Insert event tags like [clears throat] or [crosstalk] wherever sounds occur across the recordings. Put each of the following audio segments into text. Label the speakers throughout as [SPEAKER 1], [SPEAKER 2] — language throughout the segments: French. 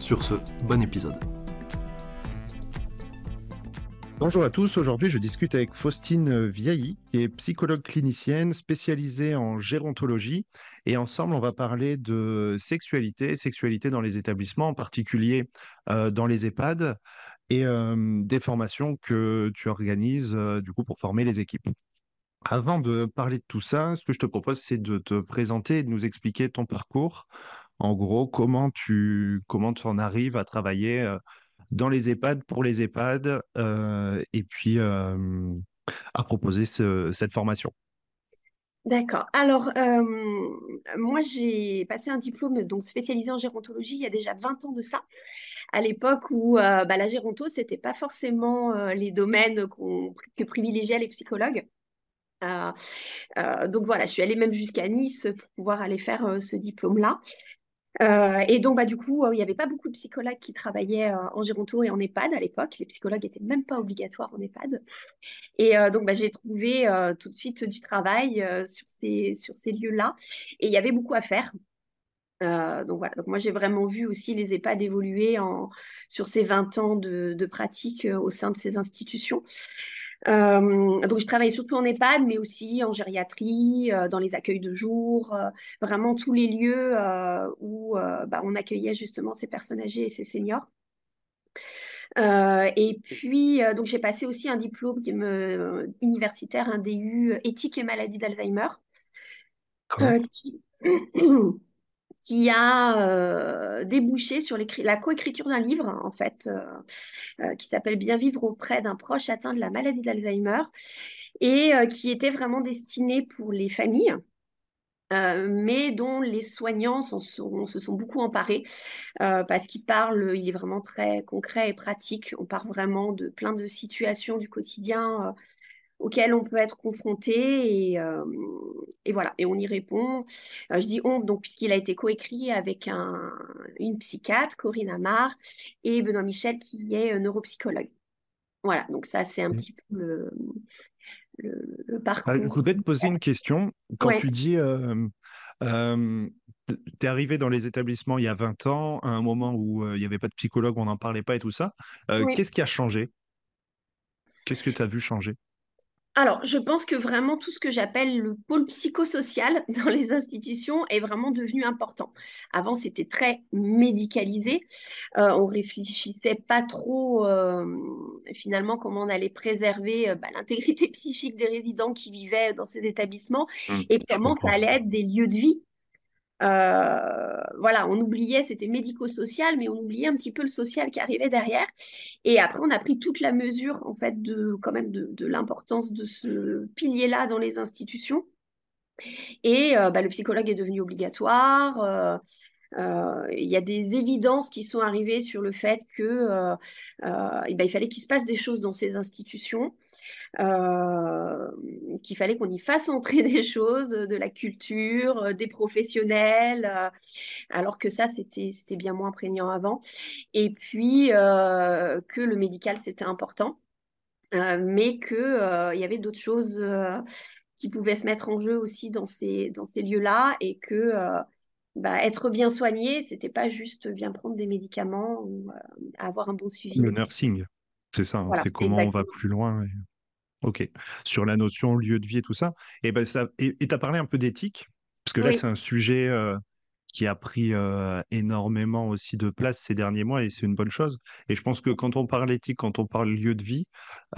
[SPEAKER 1] Sur ce, bon épisode. Bonjour à tous, aujourd'hui je discute avec Faustine Vieilly, qui est psychologue clinicienne spécialisée en gérontologie. Et ensemble, on va parler de sexualité, sexualité dans les établissements, en particulier euh, dans les EHPAD, et euh, des formations que tu organises euh, du coup pour former les équipes. Avant de parler de tout ça, ce que je te propose, c'est de te présenter et de nous expliquer ton parcours. En gros, comment tu comment en arrives à travailler euh, dans les EHPAD, pour les EHPAD, et puis à proposer cette formation?
[SPEAKER 2] D'accord. Alors, moi, j'ai passé un diplôme donc spécialisé en gérontologie il y a déjà 20 ans de ça, à l'époque où bah, la géronto, c'était pas forcément les domaines que privilégiaient les psychologues. donc voilà, je suis allée même jusqu'à Nice pour pouvoir aller faire ce diplôme-là. Euh, et donc, bah, du coup, euh, il n'y avait pas beaucoup de psychologues qui travaillaient euh, en géronto et en EHPAD à l'époque. Les psychologues n'étaient même pas obligatoires en EHPAD. Et donc, bah, j'ai trouvé tout de suite du travail sur ces, sur ces lieux-là. Et il y avait beaucoup à faire. donc voilà, donc moi j'ai vraiment vu aussi les EHPAD évoluer en, sur ces 20 ans de pratique au sein de ces institutions. Euh, donc, je travaille surtout en EHPAD, mais aussi en gériatrie, euh, dans les accueils de jour, euh, vraiment tous les lieux où bah, on accueillait justement ces personnes âgées et ces seniors. et puis, donc j'ai passé aussi un diplôme universitaire, un DU éthique et maladie d'Alzheimer, qui, [clears throat] qui a euh, débouché sur la coécriture d'un livre, en fait, euh, euh, qui s'appelle Bien vivre auprès d'un proche atteint de la maladie d'Alzheimer, et qui était vraiment destiné pour les familles. mais dont les soignants se sont beaucoup emparés parce qu'il parle, il est vraiment très concret et pratique. On parle vraiment de plein de situations du quotidien auxquels on peut être confronté et, euh, et, voilà. Et on y répond. Euh, je dis on donc puisqu'il a été coécrit avec un, une psychiatre Corinne Amar et Benoît Michel qui est euh, neuropsychologue. Voilà donc ça c'est un mmh. petit peu le, le, parcours
[SPEAKER 1] je voudrais te poser une question. Quand tu dis tu es arrivé dans les établissements il y a 20 ans, à un moment où il n'y avait pas de psychologue, on n'en parlait pas et tout ça. Qu'est-ce qui a changé? Qu'est-ce que tu as vu changer?
[SPEAKER 2] Alors, je pense que vraiment tout ce que j'appelle le pôle psychosocial [laughs] dans les institutions est vraiment devenu important. Avant, c'était très médicalisé. Euh, on réfléchissait pas trop euh, finalement comment on allait préserver euh, bah, l'intégrité [laughs] psychique des résidents qui vivaient dans ces établissements mmh, et comment ça allait être des lieux de vie euh, voilà, on oubliait, c'était médico-social, mais on oubliait un petit peu le social qui arrivait derrière. Et après, on a pris toute la mesure, en fait, de quand même de, l'importance de ce pilier-là dans les institutions. Et euh, bah, le psychologue est devenu obligatoire. Euh, il y a des évidences qui sont arrivées sur le fait que eh ben, il fallait qu'il se passe des choses dans ces institutions. Euh, qu'il fallait qu'on y fasse entrer [laughs] des choses, de la culture, euh, des professionnels, euh, alors que ça, c'était bien moins prégnant avant. Et puis, que le médical, c'était important, mais qu'il il y avait d'autres choses qui pouvaient se mettre en jeu aussi dans ces, dans ces lieux-là et que bah, être bien soigné, c'était pas juste bien prendre des médicaments ou avoir un bon suivi.
[SPEAKER 1] Le nursing, c'est ça, hein, c'est comment on va plus loin. Ok. Sur la notion lieu de vie et tout ça. Et ben ça. Et tu as parlé un peu d'éthique, parce que là, c'est un sujet euh, qui a pris euh, énormément aussi de place ces derniers mois, et c'est une bonne chose. Et je pense que quand on parle éthique, quand on parle lieu de vie,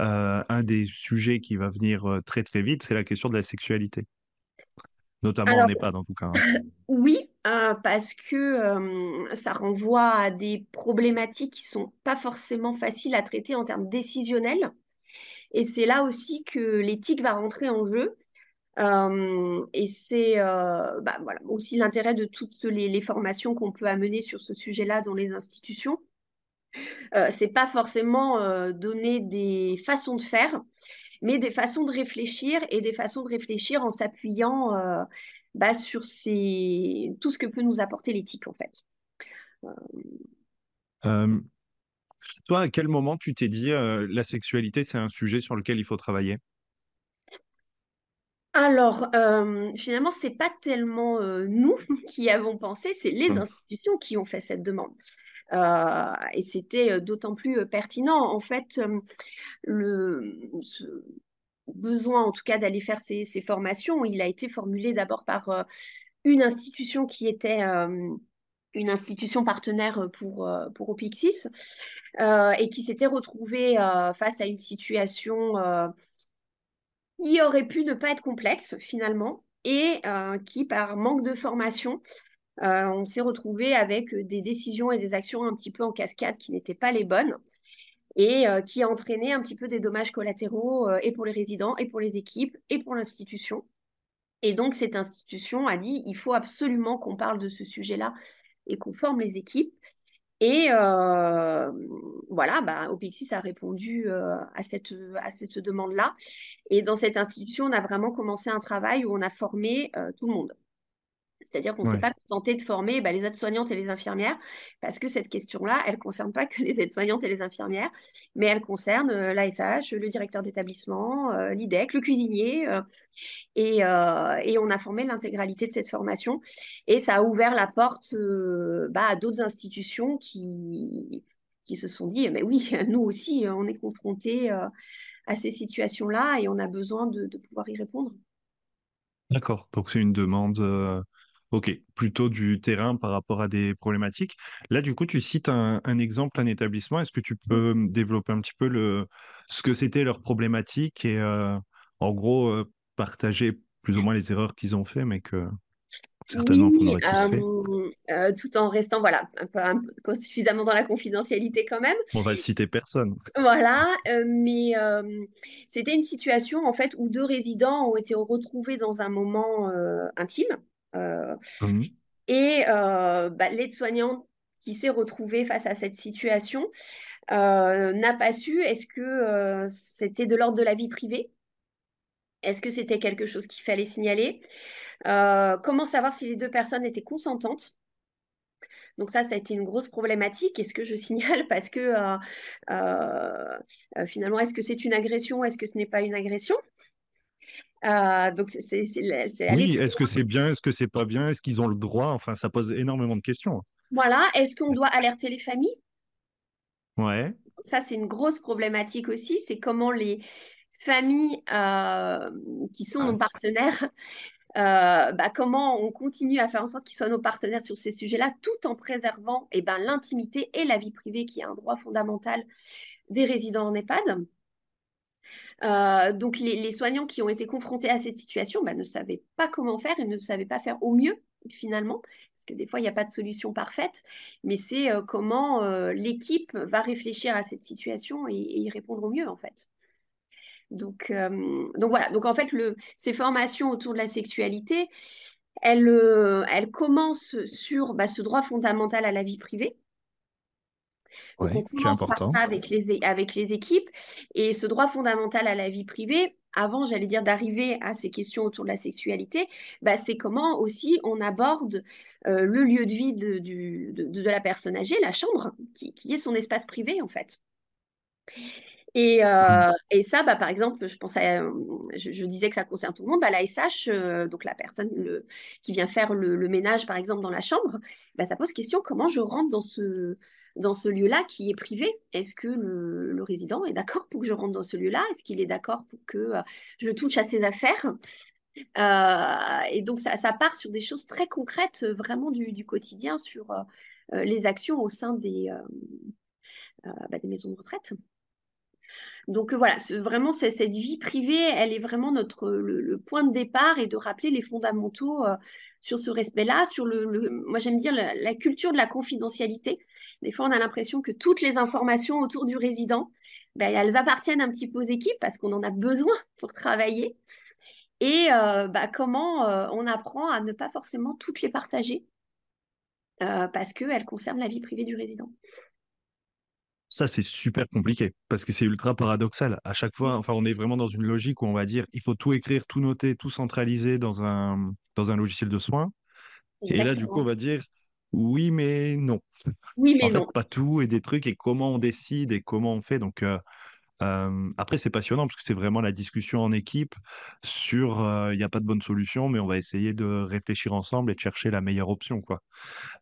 [SPEAKER 1] euh, un des sujets qui va venir très très vite, c'est la question de la sexualité. Notamment en EHPAD, en tout cas. Hein. [laughs]
[SPEAKER 2] oui, parce que ça renvoie à des problématiques qui sont pas forcément faciles à traiter en termes décisionnels. Et c'est là aussi que l'éthique va rentrer en jeu. Euh, et c'est euh, bah, voilà, aussi l'intérêt de toutes les, formations qu'on peut amener sur ce sujet-là dans les institutions. Euh, c'est pas forcément euh, donner des façons de faire, mais des façons de réfléchir et des façons de réfléchir en s'appuyant bah, sur ces... tout ce que peut nous apporter l'éthique en fait.
[SPEAKER 1] Euh, toi, à quel moment tu t'es dit la sexualité, c'est un sujet sur lequel il faut travailler?
[SPEAKER 2] Alors, euh, finalement, c'est pas tellement euh, nous [laughs] qui avons pensé, c'est les
[SPEAKER 1] Hum,
[SPEAKER 2] institutions qui ont fait cette demande. Euh, et c'était euh, d'autant plus euh, pertinent. En fait, euh, le ce besoin, en tout cas, d'aller faire ces, ces formations, il a été formulé d'abord par euh, une institution qui était euh, une institution partenaire pour, euh, pour OPIXIS euh, et qui s'était retrouvée euh, face à une situation euh, qui aurait pu ne pas être complexe finalement et euh, qui, par manque de formation, euh, on s'est retrouvé avec des décisions et des actions un petit peu en cascade qui n'étaient pas les bonnes et euh, qui a entraîné un petit peu des dommages collatéraux euh, et pour les résidents et pour les équipes et pour l'institution. Et donc, cette institution a dit, il faut absolument qu'on parle de ce sujet-là et qu'on forme les équipes. Et euh, voilà, bah, OPXIS a répondu euh, à cette, à cette demande-là. Et dans cette institution, on a vraiment commencé un travail où on a formé euh, tout le monde. C'est-à-dire qu'on ne s'est pas contenté de former bah, les aides-soignantes et les infirmières, parce que cette question-là, elle ne concerne pas que [laughs] les aides-soignantes et les infirmières, mais elle concerne euh, l'ASH, le directeur d'établissement, euh, l'IDEC, le cuisinier, euh, et, et on a formé l'intégralité de cette formation. Et ça a ouvert la porte bah, à d'autres institutions qui, qui se sont dit, mais oui, [laughs] nous aussi, on est confrontés à ces situations-là et on a besoin de, de pouvoir y répondre.
[SPEAKER 1] d'accord. Donc c'est une demande, euh, ok, plutôt du terrain par rapport à des problématiques. Là, du coup, tu cites un, un exemple, un établissement. Est-ce que tu peux me développer un petit peu le, ce que c'était leurs problématiques et euh, en gros euh, partager plus ou moins les erreurs qu'ils ont fait, mais que certainement qu'on aurait tous fait?
[SPEAKER 2] euh, tout en restant voilà, un peu, un peu- suffisamment dans la confidentialité quand même.
[SPEAKER 1] On va citer personne.
[SPEAKER 2] Voilà, euh, mais euh, c'était une situation en fait où deux résidents ont été retrouvés dans un moment intime euh,
[SPEAKER 1] Mhm.
[SPEAKER 2] et euh, bah, l'aide-soignante qui s'est retrouvée face à cette situation euh, n'a pas su est-ce que c'était de l'ordre de la vie privée? Est-ce que c'était quelque chose qu'il fallait signaler? Comment savoir si les deux personnes étaient consentantes? Donc ça, ça a été une grosse problématique. Est-ce que je signale? Parce que euh, euh, euh, finalement, est-ce que c'est une agression? Est-ce que ce n'est pas une agression? Euh, donc c'est allé
[SPEAKER 1] Oui, est-ce que c'est bien, est-ce que c'est pas bien, est-ce qu'ils ont le droit? Enfin, ça pose énormément de questions.
[SPEAKER 2] Voilà. Est-ce qu'on doit alerter les familles?
[SPEAKER 1] Ouais,
[SPEAKER 2] Ça, c'est une grosse problématique aussi. C'est comment les familles euh, qui sont nos
[SPEAKER 1] ouais,
[SPEAKER 2] partenaires, euh, bah, comment on continue à faire en sorte qu'ils soient nos partenaires sur ces sujets-là, tout en préservant eh ben, l'intimité et la vie privée, qui est un droit fondamental des résidents en EHPAD. Euh, donc les, soignants qui ont été confrontés à cette situation bah, ne savaient pas comment faire et ne savaient pas faire au mieux finalement, parce que des fois il n'y a pas de solution parfaite, mais c'est euh, comment euh, l'équipe va réfléchir à cette situation et, y répondre au mieux en fait. Donc, voilà, donc en fait ces formations autour de la sexualité, elles, elles commencent sur bah, ce droit fondamental à la vie privée, donc, on
[SPEAKER 1] ouais,
[SPEAKER 2] commence par ça avec les, avec les équipes. Et ce droit fondamental à la vie privée, avant, j'allais dire, d'arriver à ces questions autour de la sexualité, bah, c'est comment aussi on aborde euh, le lieu de vie de, du- de, de la personne âgée, la chambre, qui, qui est son espace privé, en fait. Et, euh, et ça, bah, par exemple, je pensais, je, je disais que ça concerne tout le monde, bah, la SH, euh, donc la personne le- qui vient faire le, le ménage, par exemple, dans la chambre, bah, ça pose question, comment je rentre dans ce, dans ce lieu-là qui est privé? Est-ce que le, résident est d'accord pour que je rentre dans ce lieu-là? Est-ce qu'il est d'accord pour que euh, je touche à ses affaires? Euh, et donc, ça, part sur des choses très concrètes, euh, vraiment du, quotidien, sur les actions au sein des, bah, des maisons de retraite. Donc euh, voilà, vraiment, cette vie privée, elle est vraiment notre le, le point de départ et de rappeler les fondamentaux euh, sur ce respect-là, sur le, moi j'aime dire la, culture de la confidentialité. Des fois, on a l'impression que toutes les informations autour du résident, ben, elles appartiennent un petit peu aux équipes parce qu'on en a besoin pour travailler. Et euh, bah, comment euh, on apprend à ne pas forcément toutes les partager euh, parce qu'elles concernent la vie privée du résident.
[SPEAKER 1] Ça, c'est super compliqué parce que c'est ultra paradoxal. À chaque fois, enfin, on est vraiment dans une logique où on va dire il faut tout écrire, tout noter, tout centraliser dans un, dans un logiciel de soins. Et là, du coup, on va dire oui, mais non.
[SPEAKER 2] Oui,
[SPEAKER 1] En
[SPEAKER 2] mais
[SPEAKER 1] fait,
[SPEAKER 2] non.
[SPEAKER 1] pas tout et des trucs et comment on décide et comment on fait. Donc, euh, euh, après, c'est passionnant parce que c'est vraiment la discussion en équipe sur euh, il n'y a pas de bonne solution, mais on va essayer de réfléchir ensemble et de chercher la meilleure option, quoi,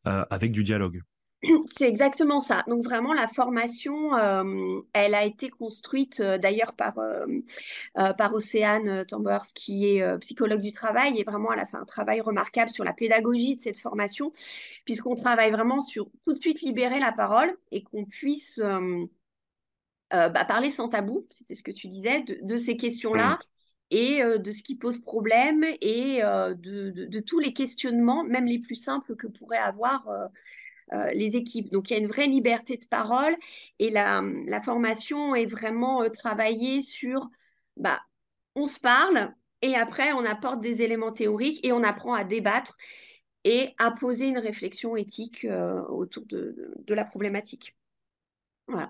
[SPEAKER 1] euh, avec du dialogue. [clears throat]
[SPEAKER 2] C'est exactement ça. Donc vraiment, la formation, euh, elle a été construite euh, d'ailleurs par, euh, par Océane Tambers, qui est psychologue du travail, et vraiment, elle a fait un travail remarquable sur la pédagogie de cette formation, puisqu'on travaille vraiment sur tout de suite libérer la parole et qu'on puisse bah, parler sans tabou, c'était ce que tu disais, de, de ces questions-là et de ce qui pose problème et de, de- de tous les questionnements, même les plus simples que pourraient avoir euh, les équipes. Donc il y a une vraie liberté de parole et la, la formation est vraiment euh, travaillée sur, bah, on se parle et après on apporte des éléments théoriques et on apprend à débattre et à poser une réflexion éthique euh, autour de, la problématique. Voilà.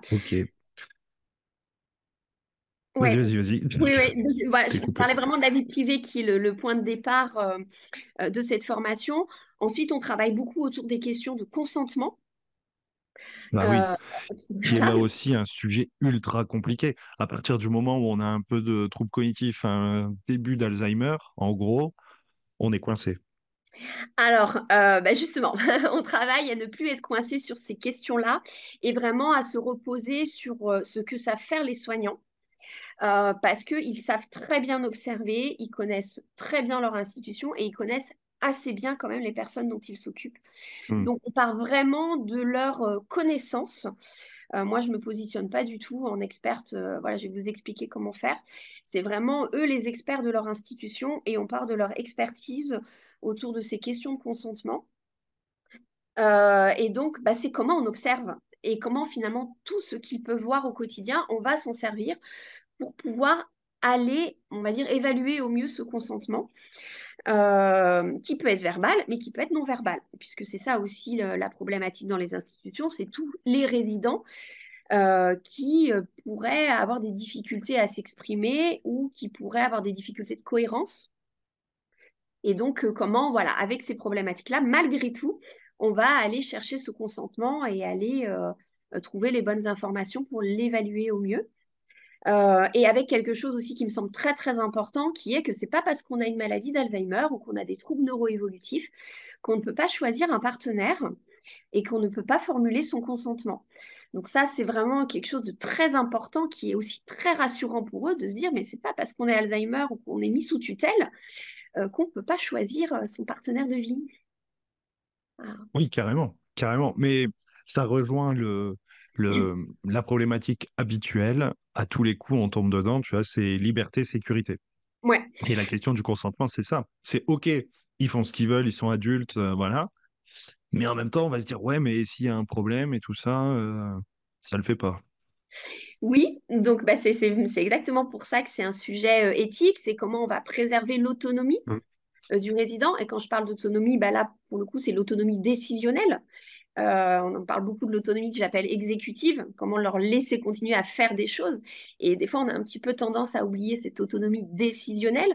[SPEAKER 1] Vas-y,
[SPEAKER 2] Ouais.
[SPEAKER 1] vas-y, vas-y.
[SPEAKER 2] Oui, Voilà, je parlais vraiment de la vie privée qui est le, le point de départ euh, euh, de cette formation. Ensuite, on travaille beaucoup autour des questions de consentement.
[SPEAKER 1] Bah oui,
[SPEAKER 2] Euh,
[SPEAKER 1] qui est là aussi un sujet ultra compliqué. À partir du moment où on a un peu de troubles cognitifs, un début d'Alzheimer, en gros, on est coincé.
[SPEAKER 2] Alors, euh, bah justement, [laughs] on travaille à ne plus être coincé sur ces questions-là et vraiment à se reposer sur ce que savent faire les soignants. Euh, parce qu'ils savent très bien observer, ils connaissent très bien leur institution et ils connaissent assez bien quand même les personnes dont ils s'occupent.
[SPEAKER 1] Hmm.
[SPEAKER 2] Donc, on part vraiment de leur euh, connaissance. Euh, moi, je me positionne pas du tout en experte. euh, voilà, je vais vous expliquer comment faire. C'est vraiment eux les experts de leur institution et on part de leur expertise autour de ces questions de consentement. Euh, et donc, bah, c'est comment on observe et comment finalement tout ce qu'ils peuvent voir au quotidien, on va s'en servir pour pouvoir aller, on va dire, évaluer au mieux ce consentement, euh, qui peut être verbal, mais qui peut être non verbal, puisque c'est ça aussi le- la problématique dans les institutions, c'est tous les résidents euh, qui euh, pourraient avoir des difficultés à s'exprimer ou qui pourraient avoir des difficultés de cohérence. Et donc, euh, comment, voilà, avec ces problématiques-là, malgré tout, on va aller chercher ce consentement et aller euh, euh, trouver les bonnes informations pour l'évaluer au mieux. Euh, et avec quelque chose aussi qui me semble très très important, qui est que c'est pas parce qu'on a une maladie d'Alzheimer ou qu'on a des troubles neuroévolutifs qu'on ne peut pas choisir un partenaire et qu'on ne peut pas formuler son consentement. Donc ça, c'est vraiment quelque chose de très important qui est aussi très rassurant pour eux de se dire, mais c'est pas parce qu'on est Alzheimer ou qu'on est mis sous tutelle euh, qu'on ne peut pas choisir euh, son partenaire de vie. Voilà.
[SPEAKER 1] Oui, carrément, carrément. Mais ça rejoint le, le, la problématique habituelle. À tous les coups, on tombe dedans, tu vois, c'est liberté, sécurité.
[SPEAKER 2] Ouais.
[SPEAKER 1] Et la question du consentement, c'est ça. C'est OK, ils font ce qu'ils veulent, ils sont adultes, euh, voilà. Mais en même temps, on va se dire, ouais, mais s'il y a un problème et tout ça, euh, ça le fait pas.
[SPEAKER 2] Oui, donc bah, c'est exactement pour ça que c'est un sujet euh, éthique, c'est comment on va préserver l'autonomie
[SPEAKER 1] Mm.
[SPEAKER 2] euh, du résident. Et quand je parle d'autonomie, bah là, pour le coup, c'est l'autonomie décisionnelle. Euh, on en parle beaucoup de l'autonomie que j'appelle exécutive, comment leur laisser continuer à faire des choses. Et des fois, on a un petit peu tendance à oublier cette autonomie décisionnelle.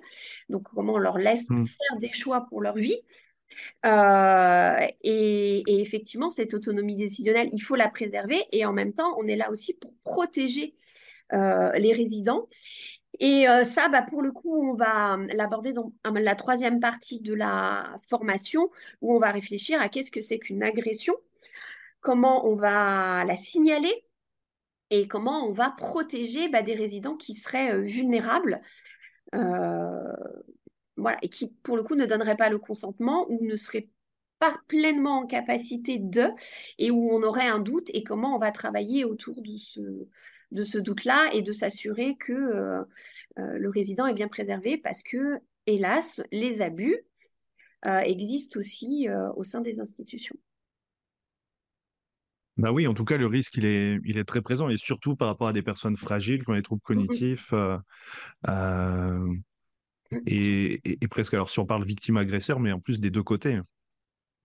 [SPEAKER 2] Donc, comment on leur laisse
[SPEAKER 1] Mm.
[SPEAKER 2] faire des choix pour leur vie. Euh, et, et effectivement, cette autonomie décisionnelle, il faut la préserver. Et en même temps, on est là aussi pour protéger euh, les résidents. Et euh, ça, bah, pour le coup, on va l'aborder dans la troisième partie de la formation, où on va réfléchir à qu'est-ce que c'est qu'une agression, comment on va la signaler et comment on va protéger bah, des résidents qui seraient euh, vulnérables, euh, et qui, pour le coup, ne donneraient pas le consentement ou ne seraient pas pleinement en capacité de, et où on aurait un doute, et comment on va travailler autour de ce, doute-là et de s'assurer que euh, le résident est bien préservé parce que, hélas, les abus existent aussi au sein des institutions.
[SPEAKER 1] Bah oui, en tout cas, le risque, il est, il est très présent, et surtout par rapport à des personnes fragiles qui ont des troubles
[SPEAKER 2] Mhm.
[SPEAKER 1] cognitifs. euh, euh, et, et- et presque, alors si on parle victime-agresseur, mais en plus des deux côtés.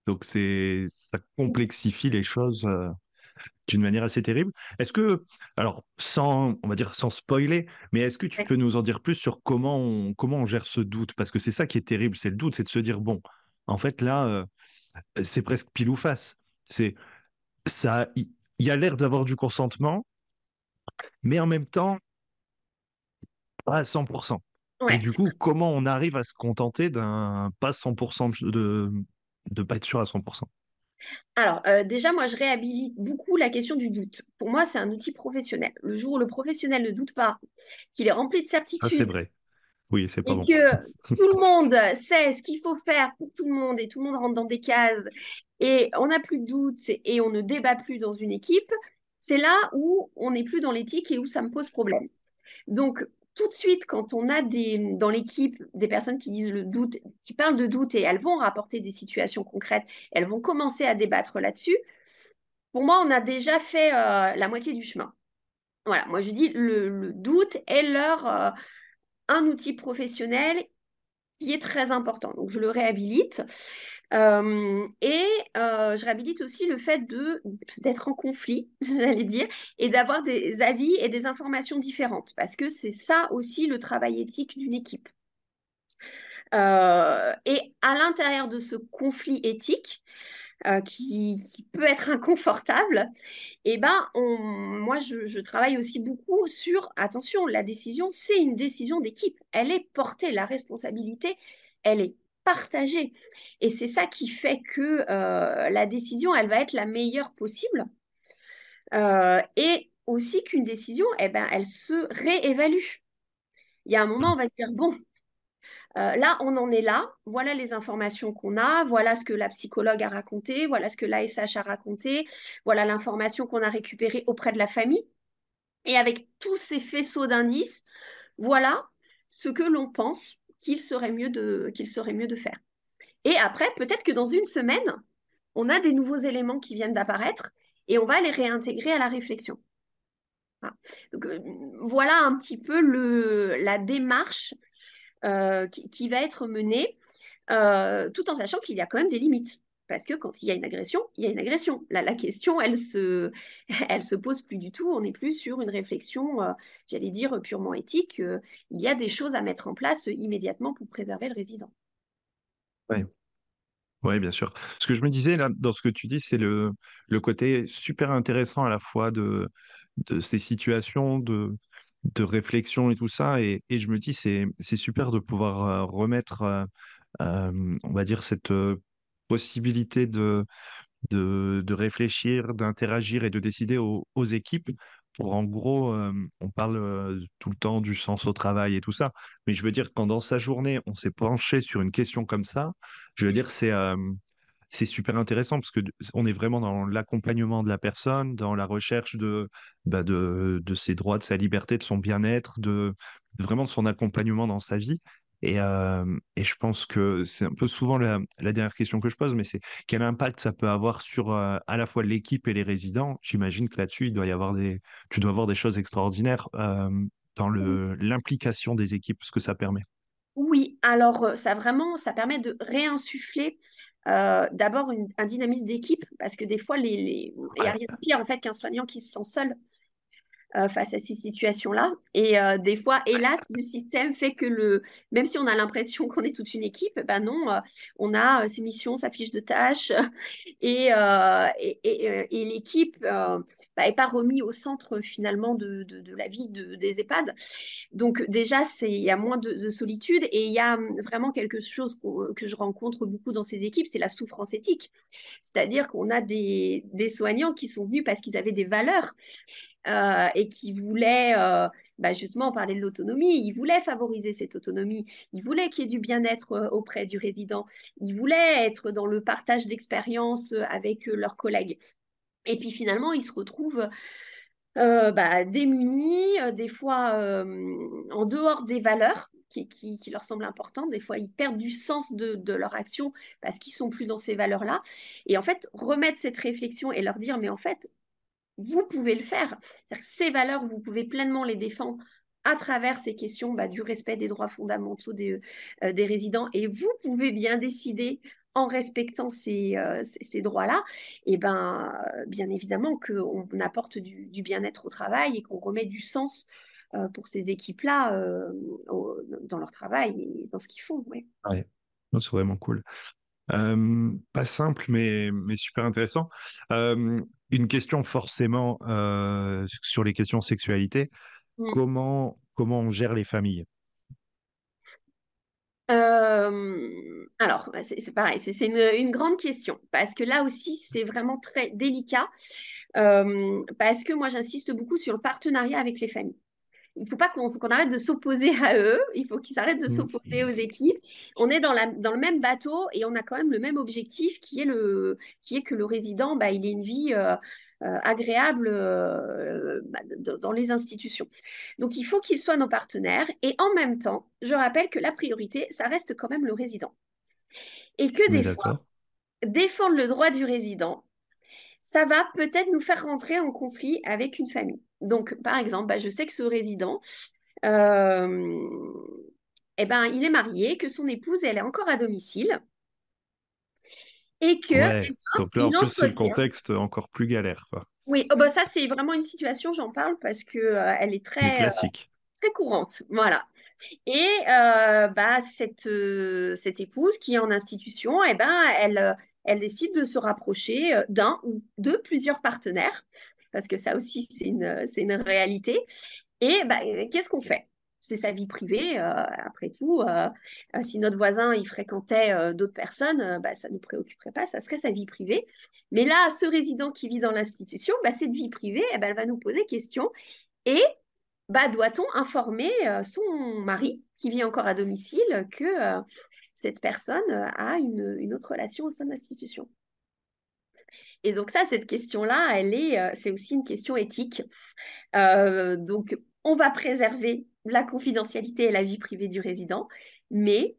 [SPEAKER 1] Donc c'est, ça complexifie les choses. euh, d'une manière assez terrible. Est-ce que, alors, sans, on va dire, sans spoiler, mais est-ce que tu peux nous en dire plus sur comment on, comment on gère ce doute? Parce que c'est ça qui est terrible, c'est le doute, c'est de se dire, bon, en fait, là, c'est presque pile ou face. C'est, ça, il y, a l'air d'avoir du consentement, mais en même temps, pas à 100%. Et du coup, comment on arrive à se contenter d'un pas 100% de, de pas être sûr à 100%?
[SPEAKER 2] Alors, euh, déjà, moi, je réhabilite beaucoup la question du doute. Pour moi, c'est un outil professionnel. Le jour où le professionnel ne doute pas, qu'il est rempli de certitude.
[SPEAKER 1] c'est vrai. Oui, c'est pas
[SPEAKER 2] et que [laughs] tout le monde sait ce qu'il faut faire pour tout le monde et tout le monde rentre dans des cases et on n'a plus de doute et on ne débat plus dans une équipe, c'est là où on n'est plus dans l'éthique et où ça me pose problème. Donc, tout de suite, quand on a dans l'équipe des personnes qui disent le doute, qui parlent de doute et elles vont rapporter des situations concrètes, elles vont commencer à débattre là-dessus, pour moi, on a déjà fait euh, la moitié du chemin. Voilà, moi je dis le, doute est leur euh, un outil professionnel qui est très important. Donc je le réhabilite. Euh, et euh, je réhabilite aussi le fait d'être en conflit, [laughs] j'allais dire, et d'avoir des avis et des informations différentes, parce que c'est ça aussi le travail éthique d'une équipe. Euh, et à l'intérieur de ce conflit éthique, qui, peut être inconfortable, eh ben moi je, travaille aussi beaucoup sur attention, la décision c'est une décision d'équipe, elle est portée, la responsabilité elle est partagée. Et c'est ça qui fait que euh, la décision, elle va être la meilleure possible. Euh, et aussi qu'une décision, eh ben, elle se réévalue. Il y a un moment, on va dire, bon, euh, là, on en est là, voilà les informations qu'on a, voilà ce que la psychologue a raconté, voilà ce que l'ASH a raconté, voilà l'information qu'on a récupérée auprès de la famille. Et avec tous ces faisceaux d'indices, voilà ce que l'on pense qu'il serait mieux de, faire. Et après, peut-être que dans une semaine, on a des nouveaux éléments qui viennent d'apparaître et on va les réintégrer à la réflexion. Donc, euh, voilà un petit peu la démarche euh, qui, va être menée, euh, tout en sachant qu'il y a quand même des limites. Parce que quand il y a une agression, il y a une agression. Là, la question, elle se, [laughs] elle se pose plus du tout. On n'est plus sur une réflexion, euh, j'allais dire, purement éthique. Il y a des choses à mettre en place immédiatement pour préserver le résident.
[SPEAKER 1] Oui. Oui, bien sûr. Ce que je me disais dans ce que tu dis, c'est le, le côté super intéressant à la fois de, de ces situations de, de réflexion et tout ça. Et, et je me dis, c'est, super de pouvoir euh, remettre, on va dire, cette possibilité de, de, de réfléchir, d'interagir et de décider aux, équipes pour en gros, euh, on parle euh, tout le temps du sens au travail et tout ça, mais je veux dire, quand dans sa journée, on s'est penché sur une question comme ça, je veux dire, c'est euh, c'est super intéressant parce que on est vraiment dans l'accompagnement de la personne, dans la recherche de, bah de, de ses droits, de sa liberté, de son bien-être, de, vraiment de son accompagnement dans sa vie. Et, euh, et, je pense que c'est un peu souvent la, dernière question que je pose, mais c'est quel impact ça peut avoir sur euh, à la fois l'équipe et les résidents? J'imagine que là-dessus, il doit y avoir des, tu dois avoir des choses extraordinaires euh, dans le, l'implication des équipes, ce que ça permet.
[SPEAKER 2] Oui, alors ça vraiment, ça permet de réinsuffler d'abord un dynamisme d'équipe, parce que des fois, les, les... il n'y a rien de pire en fait qu'un soignant qui se sent seul euh, face à ces situations-là. Et euh, des fois, hélas, le système fait que le, même si on a l'impression qu'on est toute une équipe, ben non, euh, on a ses missions, sa fiche de tâches, [laughs] et, et, et, l'équipe n'est bah, pas remis au centre finalement de, de, la vie de, des EHPAD. Donc déjà, il y a moins de, solitude et il y a vraiment quelque chose que je rencontre beaucoup dans ces équipes, c'est la souffrance éthique. C'est-à-dire qu'on a des, des soignants qui sont venus parce qu'ils avaient des valeurs euh, et qui voulait euh, bah, justement parler de l'autonomie. Il voulait favoriser cette autonomie. Il voulait qu'il y ait du bien-être euh, auprès du résident. Il voulait être dans le partage d'expériences avec leurs collègues. Et puis finalement, il se retrouve bah, démunis, des fois en dehors des valeurs qui, qui, leur semblent importantes. Des fois, ils perdent du sens de, de leur action parce qu'ils sont plus dans ces valeurs-là. Et en fait, remettre cette réflexion et leur dire, mais en fait, vous pouvez le faire. Ces valeurs, vous pouvez pleinement les défendre à travers ces questions bah, du respect des droits fondamentaux des, euh, des résidents et vous pouvez bien décider en respectant ces, euh, ces, droits-là, et eh ben, bien évidemment qu'on apporte du, bien-être au travail et qu'on remet du sens pour ces équipes-là dans leur travail et dans ce qu'ils font. Ouais.
[SPEAKER 1] c'est vraiment cool. pas simple, mais, mais super intéressant. Une question forcément sur les questions sexualité. Mmh. Comment, comment on gère les familles?
[SPEAKER 2] Alors, bah, c'est pareil, c'est une, grande question parce que là aussi, c'est vraiment très délicat parce que moi, j'insiste beaucoup sur le partenariat avec les familles il ne faut pas qu'on arrête de s'opposer à eux, il faut qu'ils arrêtent de mmh. s'opposer aux équipes. On est dans, la, dans, le même bateau et on a quand même le même objectif qui est, le, qui est que le résident, bah, il ait une vie euh, euh, agréable euh, bah, dans les institutions. Donc il faut qu'ils soient nos partenaires et en même temps, je rappelle que la priorité, ça reste quand même le résident. Et que des fois, défendre le droit du résident, ça va peut-être nous faire rentrer en conflit avec une famille. Donc, par exemple, bah, je sais que ce résident, euh, eh ben, il est marié, que son épouse, elle est encore à domicile.
[SPEAKER 1] Et que. Eh ben, donc là, en plus, c'est le contexte encore plus galère.
[SPEAKER 2] Oui, oh, bah, ça, c'est vraiment une situation, j'en parle parce qu'elle euh, elle est très,
[SPEAKER 1] classique.
[SPEAKER 2] très courante. Voilà. Et euh, bah, cette, cette épouse qui est en institution, eh ben, elle, elle décide de se rapprocher d'un ou de plusieurs partenaires parce que ça aussi, c'est une, une réalité. Et bah, qu'est-ce qu'on fait? C'est sa vie privée. Euh, après tout, euh, euh, si notre voisin il fréquentait d'autres personnes, bah, ça ne nous préoccuperait pas, ça serait sa vie privée. Mais là, ce résident qui vit dans l'institution, bah, cette vie privée, eh ben, elle va nous poser question. Et bah, doit-on informer son mari qui vit encore à domicile que cette personne a une, une autre relation au sein de l'institution? Et donc ça, cette question-là, elle est, euh, c'est aussi une question éthique. Euh, donc, on va préserver la confidentialité et la vie privée du résident, mais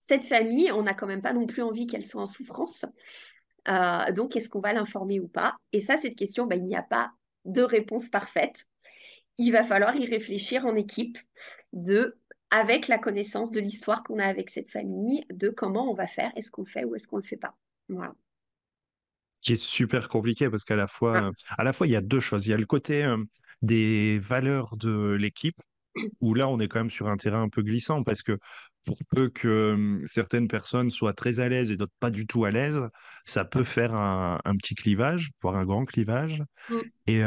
[SPEAKER 2] cette famille, on n'a quand même pas non plus envie qu'elle soit en souffrance. Euh, donc, est-ce qu'on va l'informer ou pas? Et ça, cette question, bah, il n'y a pas de réponse parfaite. Il va falloir y réfléchir en équipe, de, avec la connaissance de l'histoire qu'on a avec cette famille, de comment on va faire, est-ce qu'on le fait ou est-ce qu'on ne le fait pas? Voilà
[SPEAKER 1] qui est super compliqué parce qu'à la fois, ah. à la fois, il y a deux choses. Il y a le côté des valeurs de l'équipe, où là, on est quand même sur un terrain un peu glissant parce que pour peu que certaines personnes soient très à l'aise et d'autres pas du tout à l'aise, ça peut faire un, petit clivage, voire un grand clivage. Mmh. Et,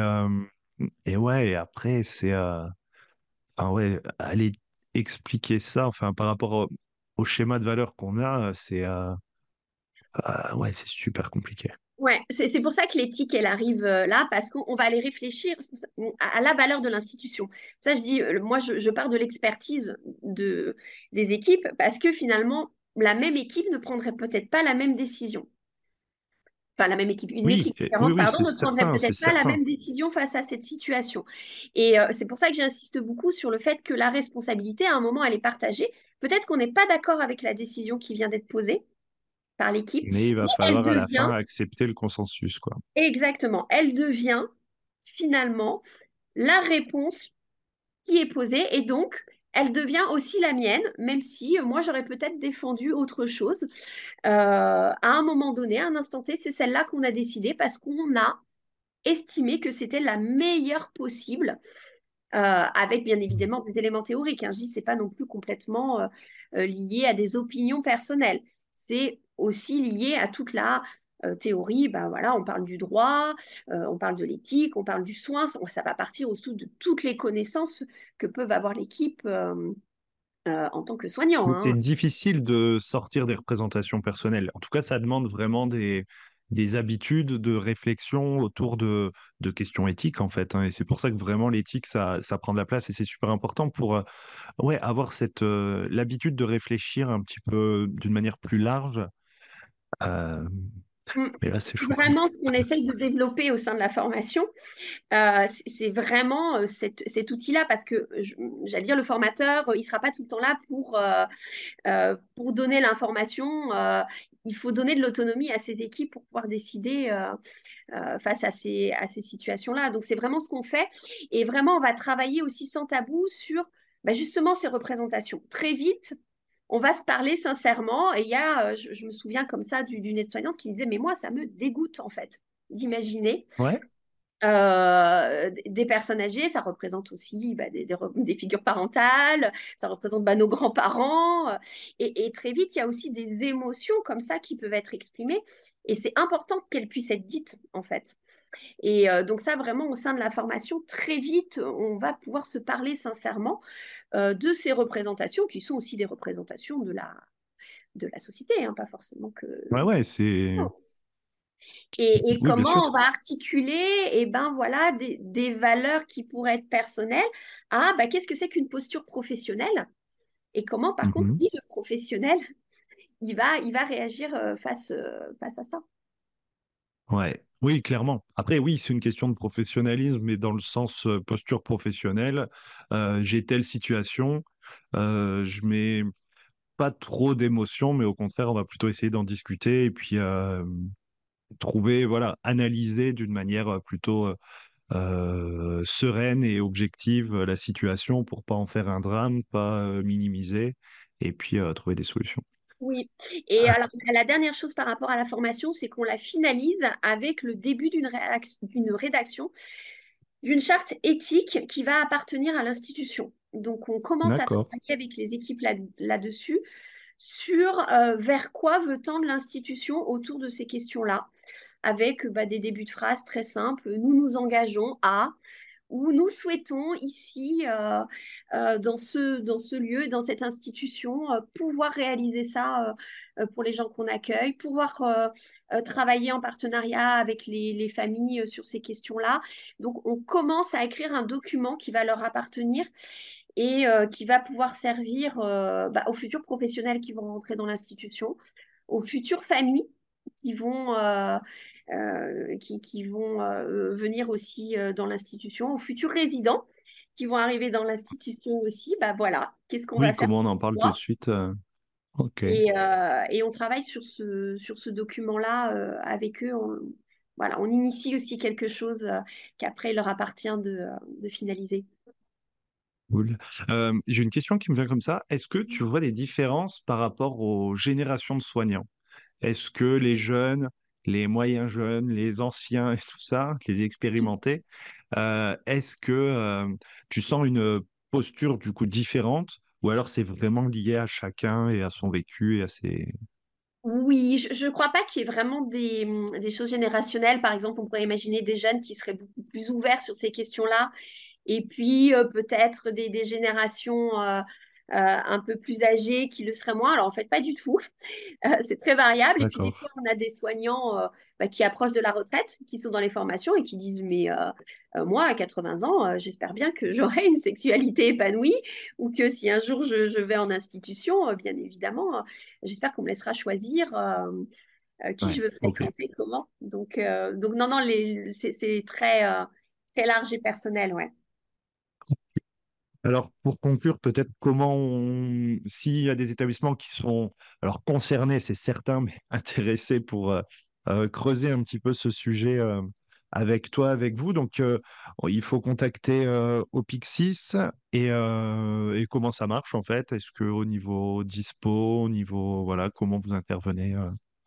[SPEAKER 1] et ouais, et après, c'est. enfin, ouais, aller expliquer ça, enfin, par rapport au, schéma de valeurs qu'on a, c'est. ouais, c'est super compliqué.
[SPEAKER 2] Ouais, c'est pour ça que l'éthique, elle arrive euh, là, parce qu'on va aller réfléchir à la valeur de l'institution. Ça, je dis, euh, moi, je, pars de l'expertise de, des équipes, parce que finalement, la même équipe ne prendrait peut-être pas la même décision. Enfin, la même équipe, une équipe différente, pardon, ne prendrait peut-être pas la même décision face à cette situation. Et euh, c'est pour ça que j'insiste beaucoup sur le fait que la responsabilité, à un moment, elle est partagée. Peut-être qu'on n'est pas d'accord avec la décision qui vient d'être posée, par l'équipe.
[SPEAKER 1] Mais il va falloir à la fin accepter le consensus. Quoi.
[SPEAKER 2] Exactement. Elle devient finalement la réponse qui est posée et donc elle devient aussi la mienne, même si euh, moi j'aurais peut-être défendu autre chose. Euh, à un moment donné, à un instant T, c'est celle-là qu'on a décidé parce qu'on a estimé que c'était la meilleure possible. Euh, avec bien évidemment des éléments théoriques. Hein. Je dis, c'est pas non plus complètement lié à des opinions personnelles. C'est aussi lié à toute la euh, théorie, ben voilà, on parle du droit, euh, on parle de l'éthique, on parle du soin, ça, va partir au-dessous de toutes les connaissances que peuvent avoir l'équipe euh, en tant que soignant.
[SPEAKER 1] C'est hein. difficile de sortir des représentations personnelles. En tout cas, ça demande vraiment des, des habitudes de réflexion autour de, de questions éthiques, en fait. Hein. et c'est pour ça que vraiment l'éthique, ça, ça prend de la place et c'est super important pour ouais, avoir cette l'habitude de réfléchir un petit peu d'une manière plus large
[SPEAKER 2] euh, mm. c'est vraiment ce qu'on essaye de développer au sein de la formation. Euh, c'est vraiment euh, cet outil-là parce que, j'allais dire, le formateur, il ne sera pas tout le temps là pour, pour donner l'information. il faut donner de l'autonomie à ses équipes pour pouvoir décider face à ces, à ces situations-là. Donc, c'est vraiment ce qu'on fait. Et vraiment, on va travailler aussi sans tabou sur bah, justement ces représentations. Très vite, on va se parler sincèrement. Et il y a, euh, je, je me souviens comme ça du- d'une aide-soignante qui me disait, mais moi, ça me dégoûte en fait d'imaginer
[SPEAKER 1] Ouais.
[SPEAKER 2] euh, des personnes âgées, ça représente aussi bah, des, des re- des figures parentales, ça représente bah, nos grands-parents. et, et très vite, il y a aussi des émotions comme ça qui peuvent être exprimées. Et c'est important qu'elles puissent être dites, en fait. Et euh, donc ça, vraiment, au sein de la formation, très vite, on va pouvoir se parler sincèrement euh, de ces représentations, qui sont aussi des représentations de la, de la société, hein, pas forcément que...
[SPEAKER 1] Ouais, ouais, c'est.
[SPEAKER 2] Et, et
[SPEAKER 1] Oui,
[SPEAKER 2] comment on va articuler eh ben, voilà, des, des valeurs qui pourraient être personnelles à bah, qu'est-ce que c'est qu'une posture professionnelle et comment, par contre, lui, le professionnel, il va, il va réagir euh, face, euh, face à ça.
[SPEAKER 1] Ouais. Oui, clairement. Après, oui, c'est une question de professionnalisme, mais dans le sens euh, posture professionnelle, euh, j'ai telle situation, euh, je mets pas trop d'émotions, mais au contraire, on va plutôt essayer d'en discuter et puis euh, trouver, voilà, analyser d'une manière plutôt sereine et objective la situation pour pas en faire un drame, pas minimiser et puis trouver des solutions.
[SPEAKER 2] Oui. Et alors, la dernière chose par rapport à la formation, c'est qu'on la finalise avec le début d'une rédaction d'une charte éthique qui va appartenir à l'institution. Donc, on commence à travailler avec les équipes là- là-dessus sur euh, vers quoi veut tendre l'institution autour de ces questions-là, avec bah, des débuts de phrases très simples. Nous nous engageons à, ou nous souhaitons ici, euh, euh, dans ce, dans ce lieu, dans cette institution, euh, pouvoir réaliser ça pour les gens qu'on accueille, pouvoir travailler en partenariat avec les, les familles sur ces questions-là. Donc, on commence à écrire un document qui va leur appartenir et qui va pouvoir servir bah, aux futurs professionnels qui vont rentrer dans l'institution, aux futures familles qui vont, qui, qui vont euh, venir aussi euh, dans l'institution, aux futurs résidents qui vont arriver dans l'institution aussi. Bah voilà, qu'est-ce qu'on
[SPEAKER 1] Oui,
[SPEAKER 2] va faire
[SPEAKER 1] comment on en parle tout de suite? euh, Ok.
[SPEAKER 2] et, euh, et on travaille sur ce, sur ce document-là euh, avec eux. On, voilà, on initie aussi quelque chose euh, qu'après il leur appartient de, de finaliser.
[SPEAKER 1] Cool. Euh, j'ai une question qui me vient comme ça. Est-ce que tu vois des différences par rapport aux générations de soignants? Est-ce que les jeunes, les moyens jeunes, les anciens et tout ça, les expérimentés, euh, est-ce que euh, tu sens une posture du coup différente ou alors c'est vraiment lié à chacun et à son vécu et à ses...
[SPEAKER 2] Oui, je ne crois pas qu'il y ait vraiment des, hum, des choses générationnelles. Par exemple, on pourrait imaginer des jeunes qui seraient beaucoup plus ouverts sur ces questions-là, et puis euh, peut-être des, des générations un peu plus âgées qui le seraient moins. Alors en fait, pas du tout. [laughs] Euh, c'est très variable. Et puis des fois, on a des soignants euh, bah, qui approchent de la retraite, qui sont dans les formations et qui disent, mais euh, euh, moi, à 80 ans, euh, j'espère bien que [laughs] j'aurai une sexualité épanouie ou que si un jour je, je vais en institution, euh, bien évidemment, euh, j'espère qu'on me laissera choisir euh, euh, qui je veux fréquenter, comment. Donc, euh, donc non, non, c'est c'est très, euh, très large et personnel, ouais.
[SPEAKER 1] Alors, pour conclure, peut-être comment. S'il y a des établissements qui sont alors concernés, c'est certain, mais [laughs] intéressés pour euh, euh, creuser un petit peu ce sujet euh, avec toi, avec vous. Donc, il faut contacter Opixis et, et comment ça marche en fait? Est-ce que au niveau dispo, au niveau voilà, comment vous intervenez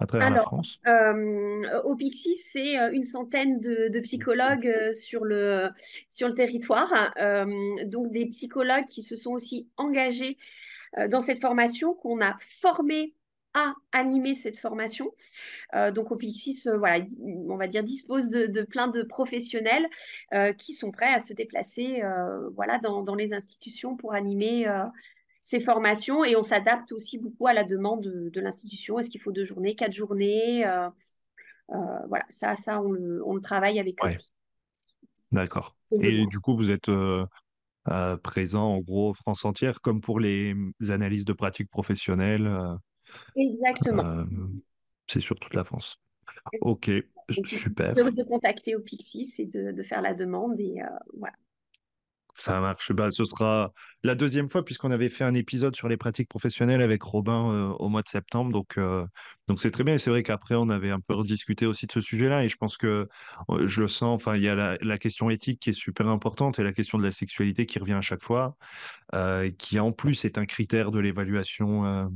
[SPEAKER 1] à travers la
[SPEAKER 2] Alors,
[SPEAKER 1] France?
[SPEAKER 2] euh, au Pixis, c'est euh, une centaine de, de psychologues euh, sur le, sur le territoire. Euh, donc, des psychologues qui se sont aussi engagés dans cette formation, qu'on a formés à animer cette formation. Euh, donc, au Pixis, euh, voilà, di- on va dire, dispose de, de plein de professionnels euh, qui sont prêts à se déplacer voilà, dans, dans les institutions pour animer ces formations et on s'adapte aussi beaucoup à la demande de, de l'institution. Est-ce qu'il faut deux journées, quatre journées euh, euh, Voilà, ça, ça on, le, on le travaille avec eux.
[SPEAKER 1] D'accord. Et du coup, vous êtes euh, présent en gros France entière, comme pour les analyses de pratiques professionnelles.
[SPEAKER 2] Exactement.
[SPEAKER 1] C'est sur toute la France. Ok,
[SPEAKER 2] de,
[SPEAKER 1] super.
[SPEAKER 2] de contacter au Pixis et de, de faire la demande et voilà.
[SPEAKER 1] Ça marche. Bah, ce sera la deuxième fois puisqu'on avait fait un épisode sur les pratiques professionnelles avec Robin euh, au mois de septembre. Donc, euh, donc c'est très bien. Et c'est vrai qu'après, on avait un peu rediscuté aussi de ce sujet-là. Et je pense que euh, je le sens. Enfin, il y a la, question éthique qui est super importante et la question de la sexualité qui revient à chaque fois, qui en plus est un critère de l'évaluation,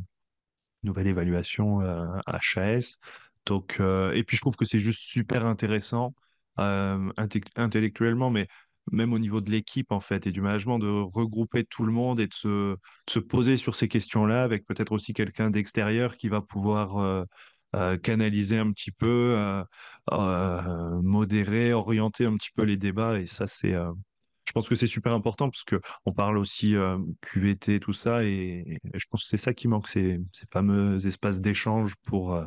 [SPEAKER 1] nouvelle évaluation HAS. Donc, et puis je trouve que c'est juste super intéressant intellectuellement, mais même au niveau de l'équipe en fait et du management, de regrouper tout le monde et de se, poser sur ces questions-là avec peut-être aussi quelqu'un d'extérieur qui va pouvoir euh, euh, canaliser un petit peu, euh, modérer, orienter un petit peu les débats. Et ça, c'est, je pense que c'est super important parce que on parle aussi euh, QVT, tout ça, et, je pense que c'est ça qui manque, ces, fameux espaces d'échange pour,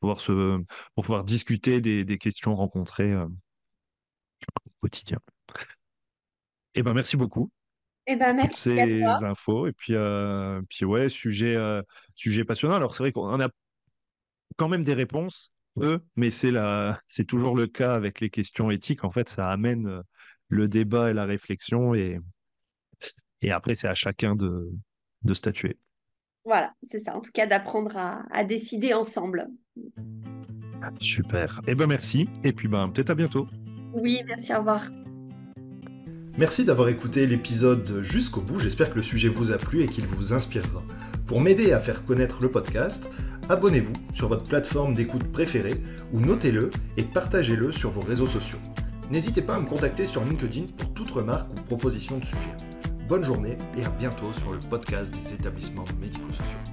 [SPEAKER 1] pouvoir se, pour pouvoir discuter des, questions rencontrées au quotidien. Eh ben, merci beaucoup
[SPEAKER 2] Eh ben,
[SPEAKER 1] pour toutes
[SPEAKER 2] merci à toi.
[SPEAKER 1] ces infos. Et puis, euh, puis ouais, sujet, euh, sujet passionnant. Alors, c'est vrai qu'on a quand même des réponses, eux, mais c'est la, c'est toujours le cas avec les questions éthiques. En fait, ça amène euh, le débat et la réflexion. Et, et après, c'est à chacun de, de statuer.
[SPEAKER 2] Voilà, c'est ça. En tout cas, d'apprendre à, à décider ensemble.
[SPEAKER 1] Super. Eh ben, merci. Et puis, ben, peut-être à bientôt.
[SPEAKER 2] Oui, merci, au revoir.
[SPEAKER 3] Merci d'avoir écouté l'épisode jusqu'au bout, j'espère que le sujet vous a plu et qu'il vous inspirera. Pour m'aider à faire connaître le podcast, abonnez-vous sur votre plateforme d'écoute préférée ou notez-le et partagez-le sur vos réseaux sociaux. N'hésitez pas à me contacter sur LinkedIn pour toute remarque ou proposition de sujet. Bonne journée et à bientôt sur le podcast des établissements médico-sociaux.